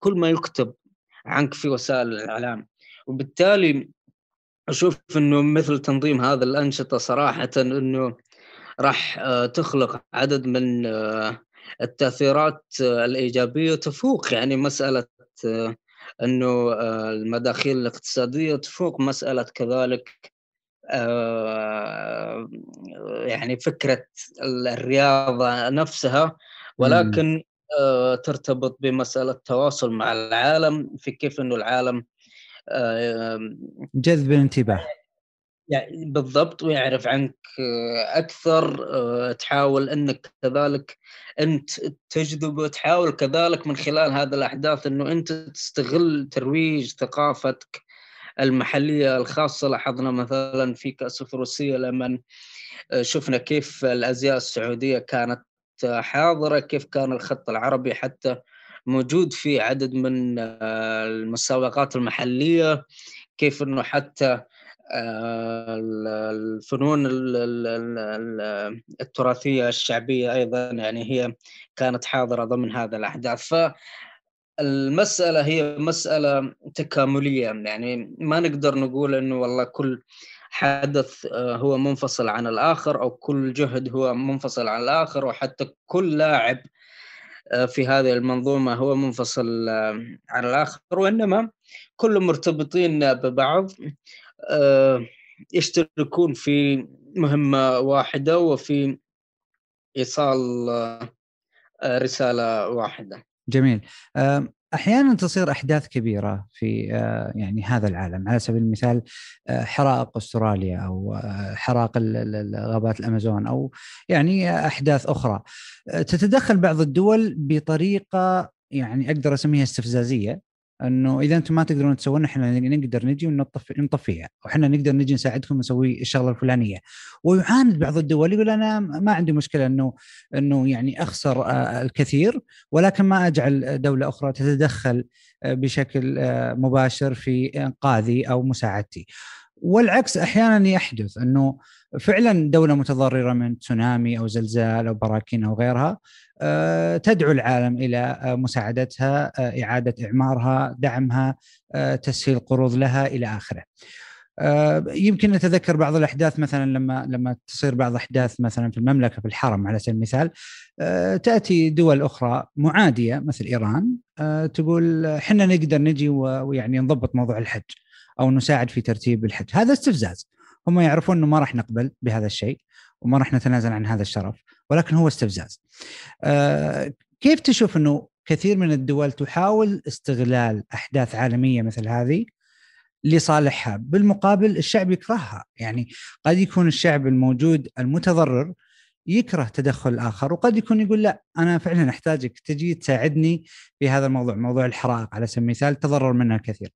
[SPEAKER 3] كل ما يكتب عنك في وسائل الإعلام. وبالتالي أشوف إنه مثل تنظيم هذا الأنشطة صراحة إنه راح آه، تخلق عدد من آه، التأثيرات آه، الإيجابية تفوق يعني مسألة إنه المداخيل الاقتصادية تفوق مسألة كذلك يعني فكرة الرياضة نفسها ولكن ترتبط بمسألة التواصل مع العالم في كيف إنه العالم
[SPEAKER 2] جذب الانتباه.
[SPEAKER 3] يعني بالضبط ويعرف عنك أكثر تحاول إنك كذلك أنت تجذب وتحاول كذلك من خلال هذه الأحداث إنه أنت تستغل ترويج ثقافتك المحلية الخاصة. لاحظنا مثلا في كأس الفروسية لما شفنا كيف الأزياء السعودية كانت حاضرة كيف كان الخط العربي حتى موجود في عدد من المسابقات المحلية كيف إنه حتى الفنون التراثية الشعبية أيضا يعني هي كانت حاضرة ضمن هذا الأحداث. المسألة هي مسألة تكاملية. يعني ما نقدر نقول إنه والله كل حدث آه، هو منفصل عن الآخر أو كل جهد هو منفصل عن الآخر وحتى كل لاعب آه، في هذه المنظومة هو منفصل آه، عن الآخر. وإنما كلهم مرتبطين ببعض يشتركون في مهمة واحدة وفي إيصال رسالة واحدة.
[SPEAKER 2] جميل. أحيانا تصير أحداث كبيرة في آه، يعني هذا العالم. على سبيل المثال آه، حرائق أستراليا أو آه، حرائق غابات الأمازون أو يعني أحداث أخرى. تتدخل بعض الدول بطريقة يعني أقدر أسميها استفزازية. إنه إذا أنتم ما تقدرون تسوون إحنا نقدر نجي ونطفي نطفيها. وحنا نقدر نجي نساعدكم نسوي الشغلة الفلانية. ويعاند بعض الدول يقول أنا ما عندي مشكلة انه إنه يعني أخسر آه، الكثير ولكن ما أجعل دولة أخرى تتدخل آه، بشكل آه، مباشر في إنقاذي أو مساعدتي. والعكس أحيانا يحدث أنه فعلا دولة متضررة من تسونامي أو زلزال أو براكين أو غيرها آه، تدعو العالم إلى آه، مساعدتها آه، إعادة إعمارها دعمها تسهيل قروض لها إلى آخره. يمكن نتذكر بعض الأحداث مثلا لما لما تصير بعض الأحداث مثلا في المملكة في الحرم على سبيل المثال تأتي دول أخرى معادية مثل إيران تقول إحنا نقدر نجي ويعني نضبط موضوع الحج. أو نساعد في ترتيب الحج. هذا استفزاز. هم يعرفون إنه ما راح نقبل بهذا الشيء وما راح نتنازل عن هذا الشرف ولكن هو استفزاز. آه كيف تشوف إنه كثير من الدول تحاول استغلال أحداث عالمية مثل هذه لصالحها؟ بالمقابل الشعب يكرهها. يعني قد يكون الشعب الموجود المتضرر يكره تدخل الآخر وقد يكون يقول لا أنا فعلا أحتاجك تجي تساعدني في هذا الموضوع موضوع الحرائق على سبيل المثال تضرر منها الكثير.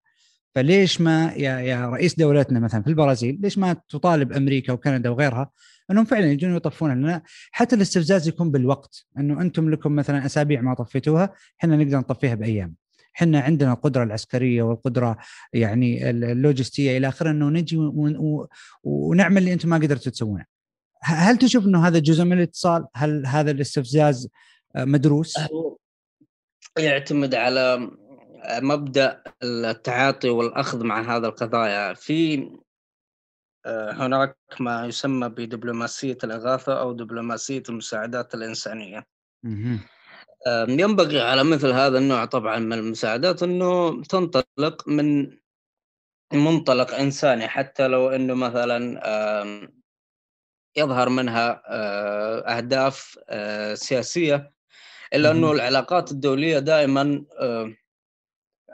[SPEAKER 2] فليش ما يا يا رئيس دولتنا مثلا في البرازيل ليش ما تطالب أمريكا وكندا وغيرها أنهم فعلا يجون يطفون لنا حتى الاستفزاز يكون بالوقت أنه أنتم لكم مثلا أسابيع ما طفيتوها إحنا نقدر نطفيها بأيام إحنا عندنا القدرة العسكرية والقدرة يعني اللوجستية إلى آخره أنه نجي ونعمل اللي أنتم ما قدرتوا تسوونه. هل تشوف أنه هذا جزء من الاتصال؟ هل هذا الاستفزاز مدروس؟
[SPEAKER 3] يعتمد على مبدأ التعاطي والأخذ مع هذا القضايا. في آه، هناك ما يسمى بدبلوماسية الإغاثة أو دبلوماسية المساعدات الإنسانية. ينبغي على مثل هذا النوع طبعا من المساعدات إنه تنطلق من منطلق إنساني. حتى لو إنه مثلا يظهر منها آه، أهداف آه، سياسية إلا إنه العلاقات الدولية دائما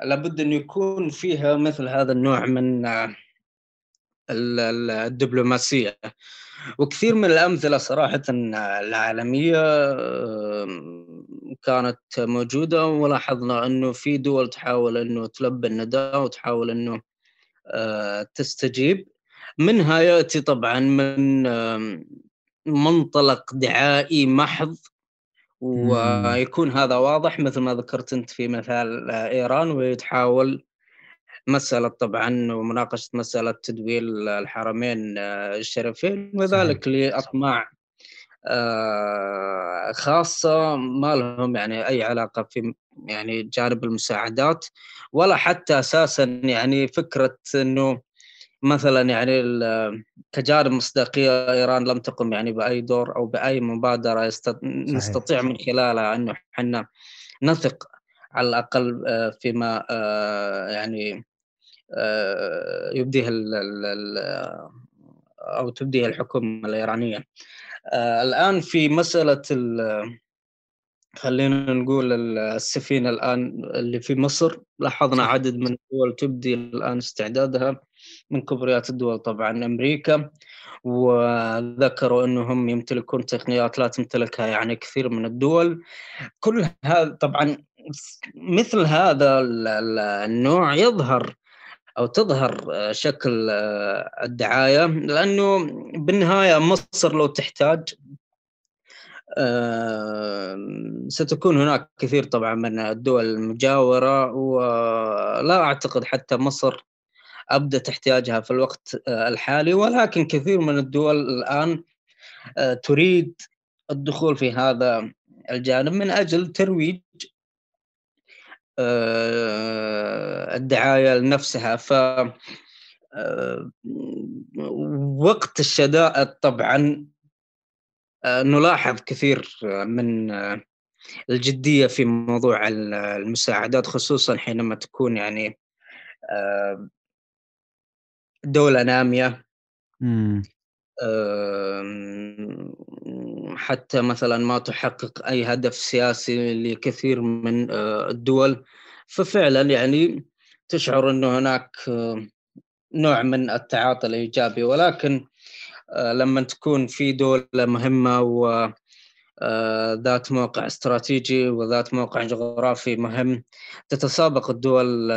[SPEAKER 3] لابد أن يكون فيها مثل هذا النوع من آه، الدبلوماسية. وكثير من الأمثلة صراحة العالمية كانت موجودة ولاحظنا أنه في دول تحاول أنه تلبي النداء وتحاول آه، تستجيب. منها يأتي طبعا من منطلق دعائي محض ويكون هذا واضح مثل ما ذكرت أنت في مثال إيران وتحاول مسألة طبعا ومناقشة مسألة تدويل الحرمين آه، الشريفين وذلك لأطماع آه، خاصة ما لهم يعني أي علاقة في يعني جانب المساعدات ولا حتى أساسا يعني فكرة أنه مثلا يعني كجانب مصداقية إيران لم تقم يعني بأي دور أو بأي مبادرة يستط... نستطيع من خلالها انه إحنا نثق على الأقل آه، فيما يعني آه، يبديه ال ال أو تبديه الحكومة الإيرانية. آه، الآن في مسألة خلينا نقول السفينة الآن اللي في مصر. لاحظنا عدد من الدول تبدي الآن استعدادها. من كبريات الدول طبعا أمريكا وذكروا إنهم يمتلكون تقنيات لا تمتلكها يعني كثير من الدول. كل هذا طبعا مثل هذا النوع يظهر أو تظهر آه، شكل آه، الدعاية لأنه بالنهاية مصر لو تحتاج ستكون هناك كثير طبعا من الدول المجاورة ولا أعتقد حتى مصر ابدت احتياجها في الوقت آه، الحالي ولكن كثير من الدول الآن تريد الدخول في هذا الجانب من أجل ترويج آه، الدعاية لنفسها. ف آه، وقت الشدائد طبعا آه، نلاحظ كثير من الجدية في موضوع المساعدات خصوصا حينما تكون يعني دوله ناميه حتى مثلا ما تحقق أي هدف سياسي لكثير من آه، الدول. ففعلا يعني تشعر إنه هناك آه، نوع من التعاطي الإيجابي. ولكن آه، لما تكون في دولة مهمة و ذات موقع استراتيجي وذات موقع جغرافي مهم تتسابق الدول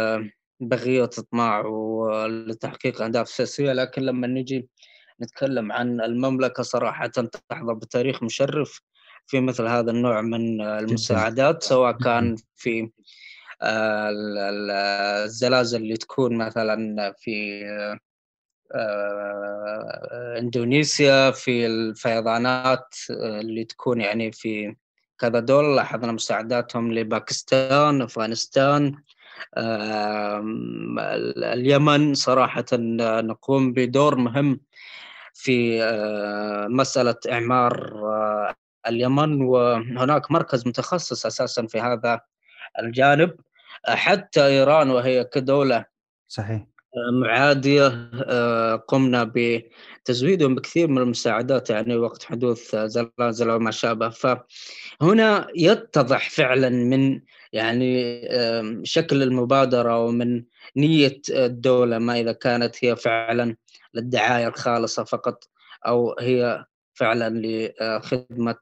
[SPEAKER 3] بغية أطماع ولتحقيق أهداف سياسيه لكن لما نجي نتكلم عن المملكة صراحة تحظى بتاريخ مشرف في مثل هذا النوع من المساعدات سواء كان في آه، الزلازل اللي تكون مثلا في آه، إندونيسيا في الفيضانات اللي تكون يعني في كذا دولة لاحظنا مساعداتهم لباكستان أفغانستان اليمن صراحة نقوم بدور مهم في آه، مسألة إعمار آه، اليمن وهناك مركز متخصص أساسا في هذا الجانب. حتى إيران وهي كدولة
[SPEAKER 2] صحيح.
[SPEAKER 3] آه، معادية قمنا بتزويدهم بكثير من المساعدات يعني وقت حدوث زلازل وما شابه. فهنا يتضح فعلا من يعني شكل المبادرة ومن نية الدولة ما إذا كانت هي فعلا للدعاية الخالصة فقط أو هي فعلا لخدمة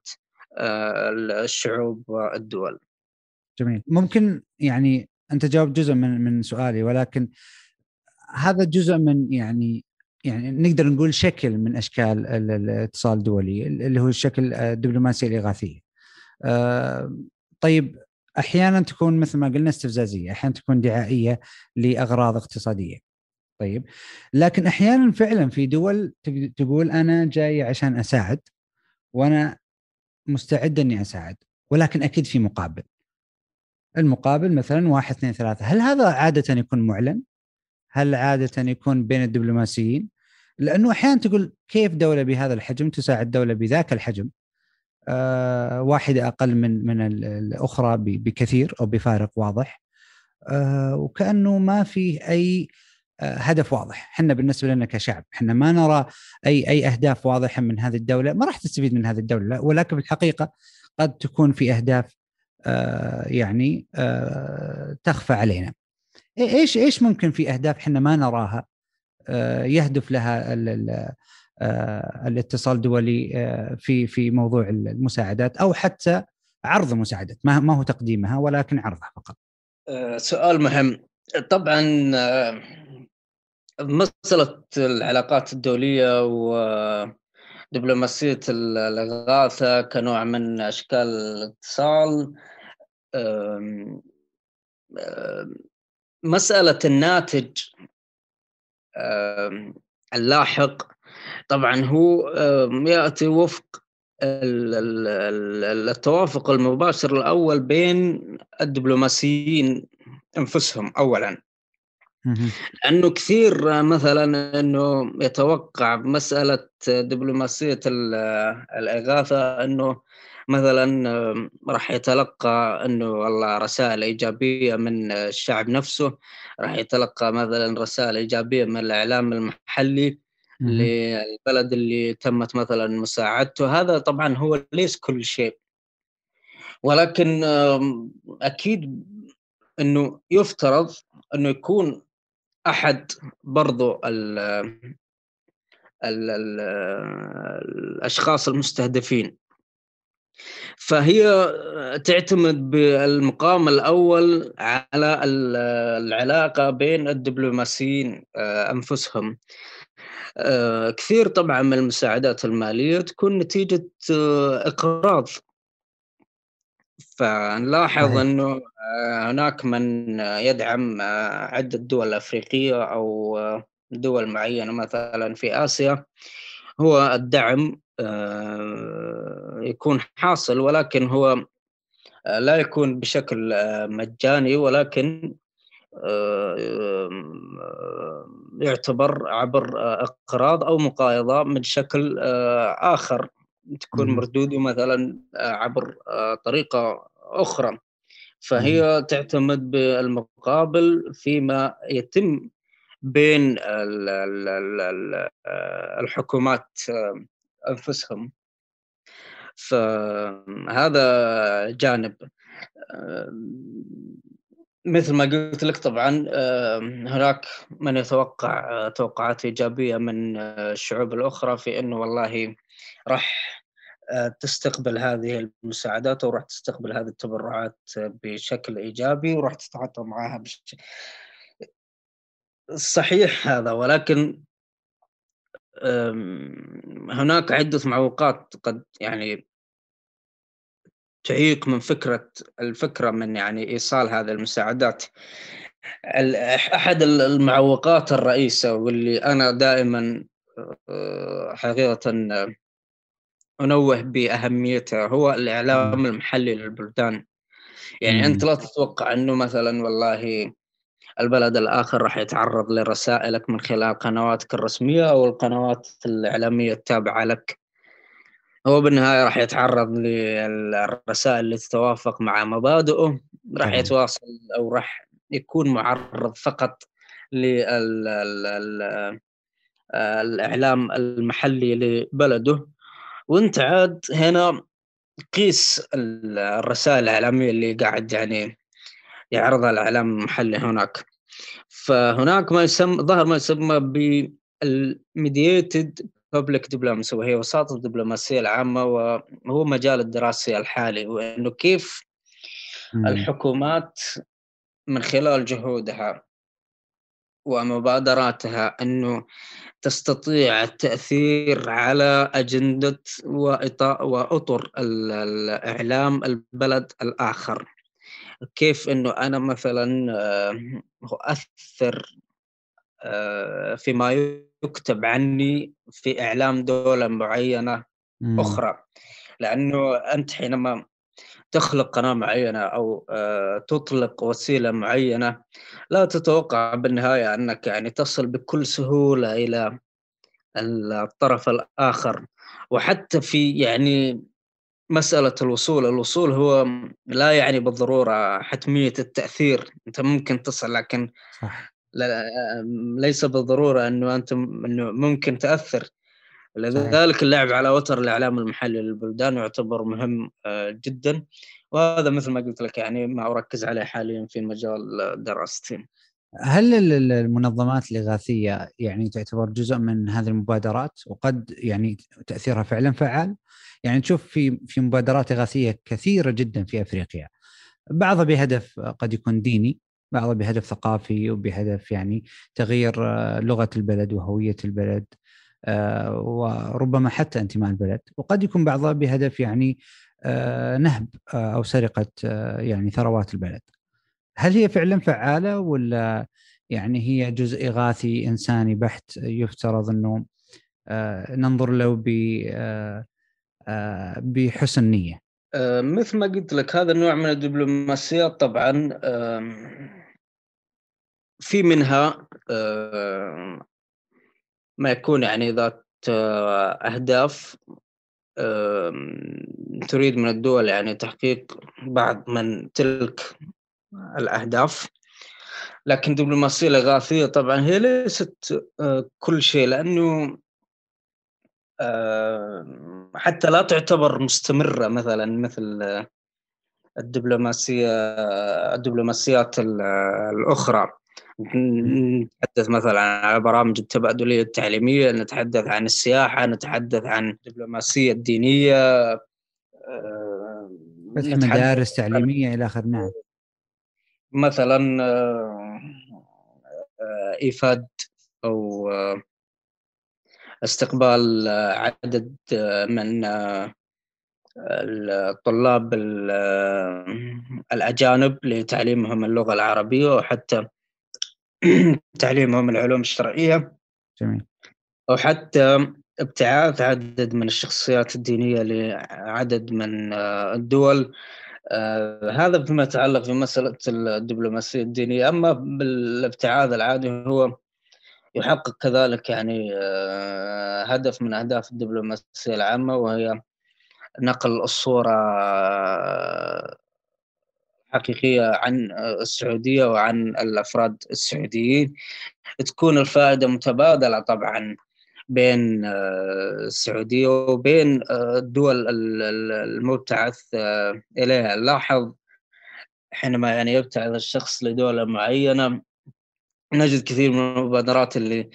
[SPEAKER 3] آه، الشعوب والدول.
[SPEAKER 2] جميل، ممكن يعني أنت جاوبت جزء من من سؤالي ولكن هذا جزء من يعني يعني نقدر نقول شكل من أشكال الاتصال الدولي اللي هو الشكل الدبلوماسيه الاغاثيه. آه، طيب أحيانا تكون مثل ما قلنا استفزازية، أحيانا تكون دعائية لأغراض اقتصادية. طيب لكن أحيانا فعلا في دول تقول أنا جاي عشان أساعد وأنا مستعد إني أساعد ولكن أكيد في مقابل المقابل مثلا واحد اثنين ثلاثة هل هذا عادة يكون معلن؟ هل عادة يكون بين الدبلوماسيين؟ لأنه أحيانا تقول كيف دولة بهذا الحجم تساعد دولة بذاك الحجم واحدة أقل من من الأخرى بكثير أو بفارق واضح. آه وكأنه ما فيه أي هدف واضح. إحنا بالنسبة لنا كشعب إحنا ما نرى أي أي أهداف واضحة من هذه الدولة. ما راح تستفيد من هذه الدولة ولكن في الحقيقة قد تكون في أهداف يعني تخفى علينا. إيش إيش ممكن في أهداف إحنا ما نراها يهدف لها الاتصال الدولي في في موضوع المساعدات أو حتى عرض المساعدات ما هو تقديمها ولكن عرضها فقط.
[SPEAKER 3] سؤال مهم طبعا مسألة العلاقات الدولية ودبلوماسية الإغاثة كنوع من أشكال الاتصال مسألة الناتج اللاحق طبعا هو يأتي وفق التوافق المباشر الأول بين الدبلوماسيين أنفسهم أولا. لأنه كثير مثلا إنه يتوقع مسألة دبلوماسية الإغاثة إنه مثلا راح يتلقى إنه والله رسائل إيجابية من الشعب نفسه راح يتلقى مثلا رسائل إيجابية من الإعلام المحلي. للبلد اللي تمت مثلا مساعدته. هذا طبعا هو ليس كل شيء. ولكن أكيد إنه يفترض إنه يكون أحد برضو ال ال ال الأشخاص المستهدفين. فهي تعتمد بالمقام الأول على العلاقة بين الدبلوماسيين آه، أنفسهم. كثير طبعا من المساعدات المالية تكون نتيجة آه، إقراض. فنلاحظ إنه آه، هناك من يدعم آه، عدة دول أفريقية أو آه، دول معينة مثلا في آسيا. هو الدعم يكون حاصل ولكن هو لا يكون بشكل مجاني ولكن يعتبر عبر أقراض أو مقايضة من شكل آخر تكون مردودة مثلا عبر طريقة أخرى. فهي تعتمد بالمقابل فيما يتم بين الحكومات أنفسهم. فهذا جانب. مثل ما قلت لك طبعا هناك من يتوقع توقعات إيجابية من الشعوب الأخرى في إنه والله راح تستقبل هذه المساعدات وراح تستقبل هذه التبرعات بشكل إيجابي وراح تتعاطى معها بشكل صحيح هذا ولكن هناك عدة معوقات قد يعني تعيق من فكرة الفكرة من يعني إيصال هذه المساعدات. أحد المعوقات الرئيسة واللي أنا دائما أه، حقيقة أنوه بأهميتها هو الإعلام المحلي للبلدان. يعني أنت لا تتوقع أنه مثلا والله البلد الآخر راح يتعرض لرسائلك من خلال قنواتك الرسمية أو القنوات الإعلامية التابعة لك. هو بالنهاية راح يتعرض للرسائل اللي تتوافق مع مبادئه راح يتواصل أو راح يكون معرض فقط للاعلام المحلي لبلده. وأنت عاد هنا قيس الرسائل الإعلامية اللي قاعد يعني يعرضها الإعلام المحلي هناك. فهناك ما يسمى ظهر ما يسمى بالميدييتد بابليك دبلوماسي وهي وساطة الدبلوماسية العامة وهو مجال الدراسي الحالي وإنه كيف الحكومات من خلال جهودها ومبادراتها إنه تستطيع التأثير على أجندة وأطر الإعلام البلد الآخر. كيف إنه أنا مثلا آه، أؤثر آه، فيما يكتب عني في إعلام دولة معينة أخرى. لأنه أنت حينما تخلق قناة معينة أو آه، تطلق وسيلة معينة لا تتوقع بالنهاية أنك يعني تصل بكل سهولة إلى الطرف الآخر. وحتى في يعني مسألة الوصول الوصول هو لا يعني بالضرورة حتمية التأثير. أنت ممكن تصل لكن صح. ليس بالضرورة أنه أنت أنه ممكن تأثر. لذلك اللعب على وتر الإعلام المحلي للبلدان يعتبر مهم آه، جدا. وهذا مثل ما قلت لك يعني ما أركز عليه حاليا في مجال دراستي.
[SPEAKER 2] هل المنظمات الإغاثية يعني تعتبر جزء من هذه المبادرات؟ وقد يعني تأثيرها فعلا فعال؟ يعني تشوف في في مبادرات إغاثية كثيرة جدا في أفريقيا. بعضها بهدف قد يكون ديني بعضها بهدف ثقافي وبهدف يعني تغيير لغة البلد وهوية البلد آه، وربما حتى انتماء البلد. وقد يكون بعضها بهدف يعني آه، نهب آه، أو سرقة يعني ثروات البلد. هل هي فعلا فعالة ولا يعني هي جزء اغاثي إنساني بحت يفترض إنه ننظر له ب بحسن نية؟
[SPEAKER 3] مثل ما قلت لك هذا النوع من الدبلوماسيات طبعا في منها ما يكون يعني ذات آه، أهداف تريد من الدول يعني تحقيق بعض من تلك الأهداف. لكن الدبلوماسية الإغاثية طبعا هي ليست آه، كل شيء لأنه حتى لا تعتبر مستمرة مثلا مثل الدبلوماسية الدبلوماسيات الأخرى. نتحدث مثلا عن برامج التبادلية التعليمية نتحدث عن السياحة نتحدث عن الدبلوماسية الدينية
[SPEAKER 2] آه، فتح مدارس تعليمية إلى اخره نعم.
[SPEAKER 3] مثلا آه، آه، إيفاد أو استقبال عدد من الطلاب الأجانب لتعليمهم اللغة العربية وحتى تعليمهم العلوم الشرعية.
[SPEAKER 2] جميل.
[SPEAKER 3] أو حتى ابتعاث عدد من الشخصيات الدينية لعدد من آه، الدول. آه، هذا فيما يتعلق في مسألة الدبلوماسية الدينية. أما بالابتعاث العادي هو يحقق كذلك يعني آه، هدف من أهداف الدبلوماسية العامة وهي نقل الصورة حقيقية عن السعودية وعن الأفراد السعوديين. تكون الفائدة متبادلة طبعا بين السعودية وبين الدول المبتعث إليها. لاحظ حينما يعني يبتعث الشخص لدوله معينة نجد كثير من المبادرات اللي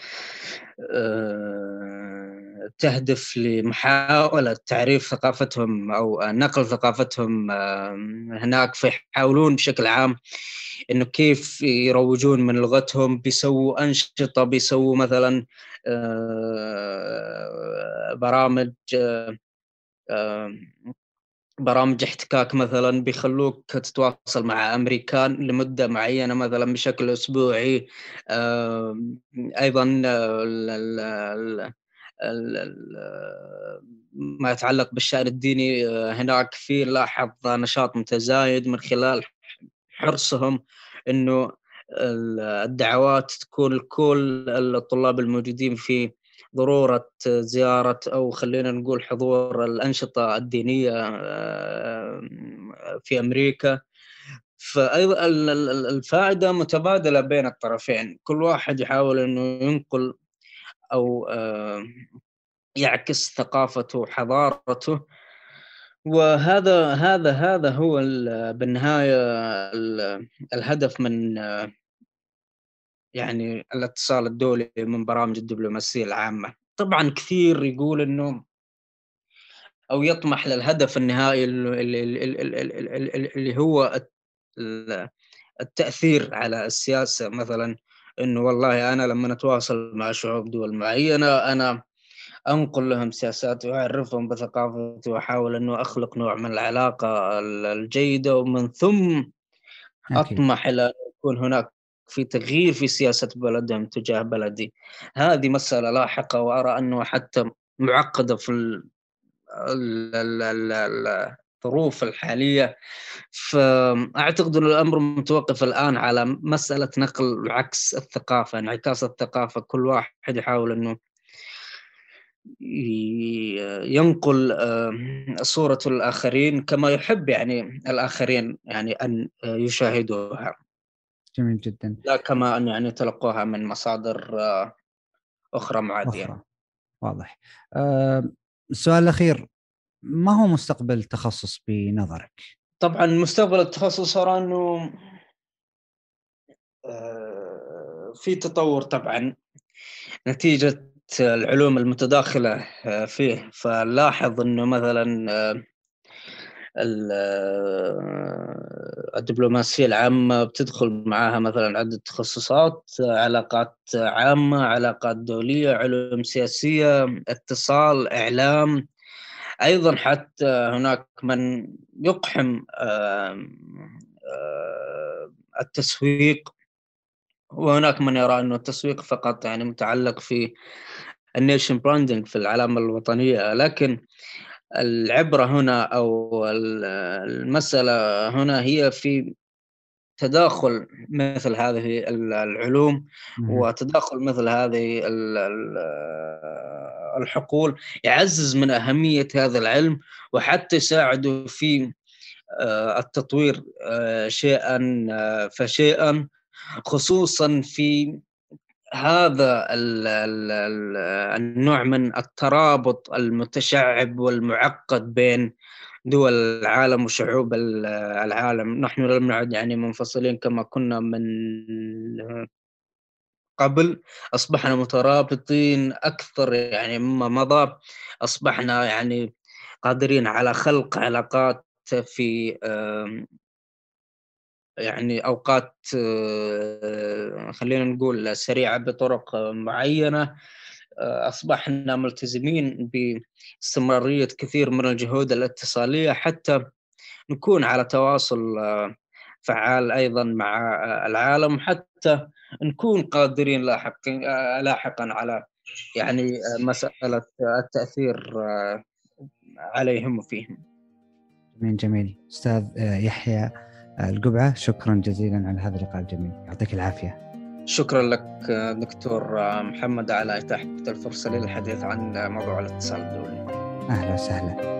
[SPEAKER 3] تهدف لمحاولة تعريف ثقافتهم أو نقل ثقافتهم هناك فيحاولون بشكل عام إنه كيف يروجون من لغتهم بيسووا أنشطة بيسووا مثلا آه، برامج برامج احتكاك مثلا بيخلوك تتواصل مع أمريكان لمدة معينة مثلا بشكل أسبوعي أيضا ما يتعلق بالشأن الديني آه، هناك في لاحظ نشاط متزايد من خلال حرصهم إنه الدعوات تكون لكل الطلاب الموجودين في ضرورة زيارة أو خلينا نقول حضور الأنشطة الدينية آه، في أمريكا. فأيضا الفائدة متبادلة بين الطرفين. كل واحد يحاول إنه ينقل أو يعكس ثقافته وحضارته وهذا هذا هذا هو بالنهاية الهدف من يعني الاتصال الدولي من برامج الدبلوماسية العامة. طبعا كثير يقول إنه أو يطمح للهدف النهائي اللي هو التأثير على السياسة مثلا. إنه والله أنا لما أتواصل مع شعوب دول معينه أنا أنقل لهم سياساتي وأعرفهم بثقافتي وأحاول إنه أخلق نوع من العلاقة الجيدة ومن ثم أطمح إلى يكون هناك في تغيير في سياسة بلدهم تجاه بلدي. هذه مسألة لاحقة وأرى أنه حتى معقدة في الظروف الحالية. فأعتقد أن الأمر متوقف الآن على مسألة نقل عكس الثقافة انعكاس الثقافة. كل واحد يحاول أنه ينقل صورة الآخرين كما يحب يعني الآخرين يعني أن يشاهدوها.
[SPEAKER 2] جميل جدا.
[SPEAKER 3] لا كما أن يعني يتلقوها من مصادر أخرى معادية. أخرى.
[SPEAKER 2] واضح. السؤال الأخير. ما هو مستقبل التخصص بنظرك؟
[SPEAKER 3] طبعا مستقبل التخصص أرى أنه آه، في تطور طبعا. نتيجة العلوم المتداخلة آه، فيه. فنلاحظ أنه مثلا آه، الدبلوماسية العامة بتدخل معها مثلا عدة تخصصات علاقات عامة علاقات دولية علوم سياسية اتصال إعلام. أيضا حتى هناك من يقحم التسويق وهناك من يرى أنه التسويق فقط يعني متعلق في ال nation branding في العلامة الوطنية لكن العبرة هنا أو المسألة هنا هي في تداخل مثل هذه العلوم وتداخل مثل هذه الحقول يعزز من أهمية هذا العلم وحتى يساعده في آه، التطوير آه، شيئا آه، فشيئا خصوصا في هذا النوع من الترابط المتشعب والمعقد بين دول العالم وشعوب العالم. نحن لم نعد يعني منفصلين كما كنا من قبل أصبحنا مترابطين أكثر يعني مما مضى. أصبحنا يعني قادرين على خلق علاقات في يعني أوقات آه، خلينا نقول سريعة بطرق معينة. آه، أصبحنا ملتزمين باستمرارية كثير من الجهود الاتصالية حتى نكون على تواصل آه، فعال أيضا مع العالم حتى نكون قادرين لاحقا لاحقا على يعني مسألة التأثير عليهم وفيهم.
[SPEAKER 2] جميل جميل. أستاذ يحيى القبعة شكرا جزيلا على هذا اللقاء الجميل. يعطيك العافية.
[SPEAKER 3] شكرا لك دكتور محمد على إتاحة الفرصة للحديث عن موضوع الاتصال الدولي.
[SPEAKER 2] أهلا وسهلا.